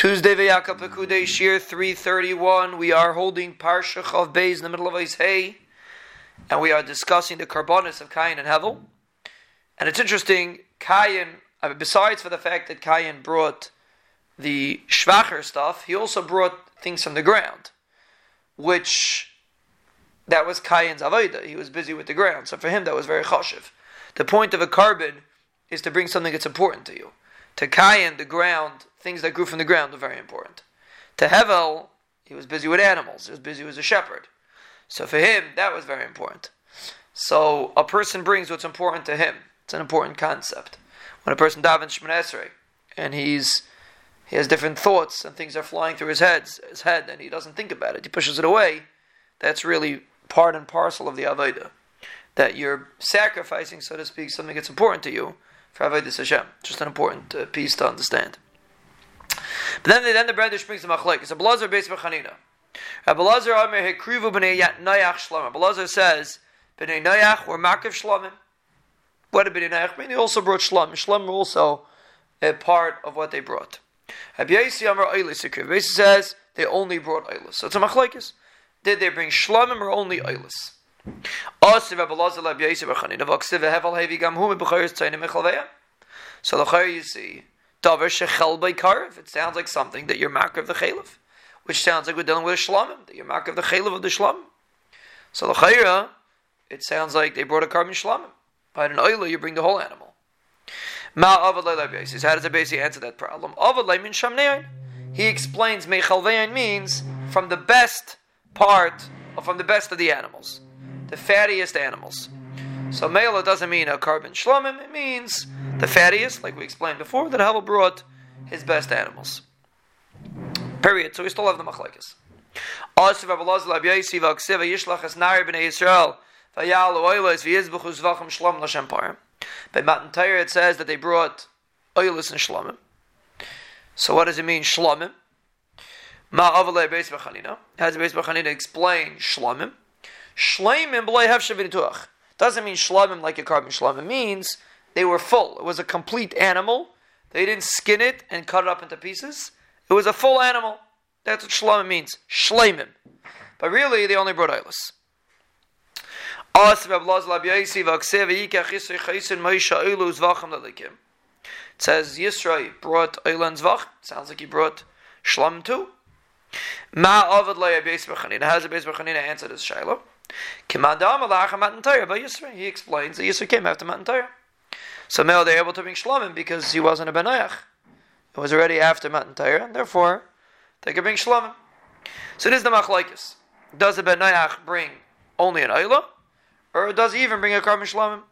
Tuesday Vayakhel Pekudei Shiur 331. We are holding Parsha of Beis in the middle of Eis Hay, and we are discussing the korbanos of Cain and Hevel. And it's interesting, Cain, uh, besides for the fact that Cain brought the schwacher stuff, he also brought things from the ground, which that was Cain's avodah. He was busy with the ground, so for him that was very choshev. The point of a korban is to bring something that's important to you. To Cain, the ground things that grew from the ground were very important. To Hevel, he was busy with animals. He was busy as a shepherd. So for him, that was very important. So a person brings what's important to him. It's an important concept. When a person davens Shemoneh Esrei, and he's he has different thoughts and things are flying through his head, his head, and he doesn't think about it. He pushes it away. That's really part and parcel of the avodah. That you're sacrificing, so to speak, something that's important to you for avodah Hashem. Just an important uh, piece to understand. But then, then the brother brings the machlek. It's a blazer based Chanina. Rabbi Lazar Amir Hekrivu b'nei Noach Shlomim. Rabbi Lazar says b'nei Noach were Makiv Shlomim. What did b'nei Noach mean? They also brought Shlomim. Shlomim were also a part of what they brought. Rabbi Yasi Amar Eilis Hekriv. Rabbi says they only brought Eilis. So it's a machlekes. Did they bring Shlomim or only Eilis? So the you see Davar shechel by karv. It sounds like something that you're mark of the chalif, which sounds like we're dealing with a shlamim, that you're mark of the chalif of the shlamim. So the it sounds like they brought a korban shlamim. By an oila, you bring the whole animal. Ma avad how does the basic answer that problem? Avad min shamnein. He explains mechalvein means from the best part, or from the best of the animals, the fattiest animals. So Mela doesn't mean a korban shlomim, it means the fattiest, like we explained before, that Havel brought his best animals. Period. So we still have the machlekes. By Matan Torah it says that they brought oilus and shlomim. So what does it mean, shlomim? Ma avalei beis b'chanina. Has beis b'chanina explain shlomim? Shleimim b'lei have shavinituach. Doesn't mean shlamim like a korban shlamim. means they were full. It was a complete animal. They didn't skin it and cut it up into pieces. It was a full animal. That's what shlamim means. Shlamim. But really, they only brought Eilis. It says Yisrael brought Eilan Zvach. Sounds like he brought Shlam too. Ma Avad It has a Beis B'chanina answer this Shiloh. He explains that Yisro came after Matan Torah. So now they're able to bring Shlomim because he wasn't a Benayach. It was already after Matan Torah, and therefore they could bring Shlomim. So this is the Machlaikis. Does a Benayach bring only an Ayla? Or does he even bring a korban Shlomim?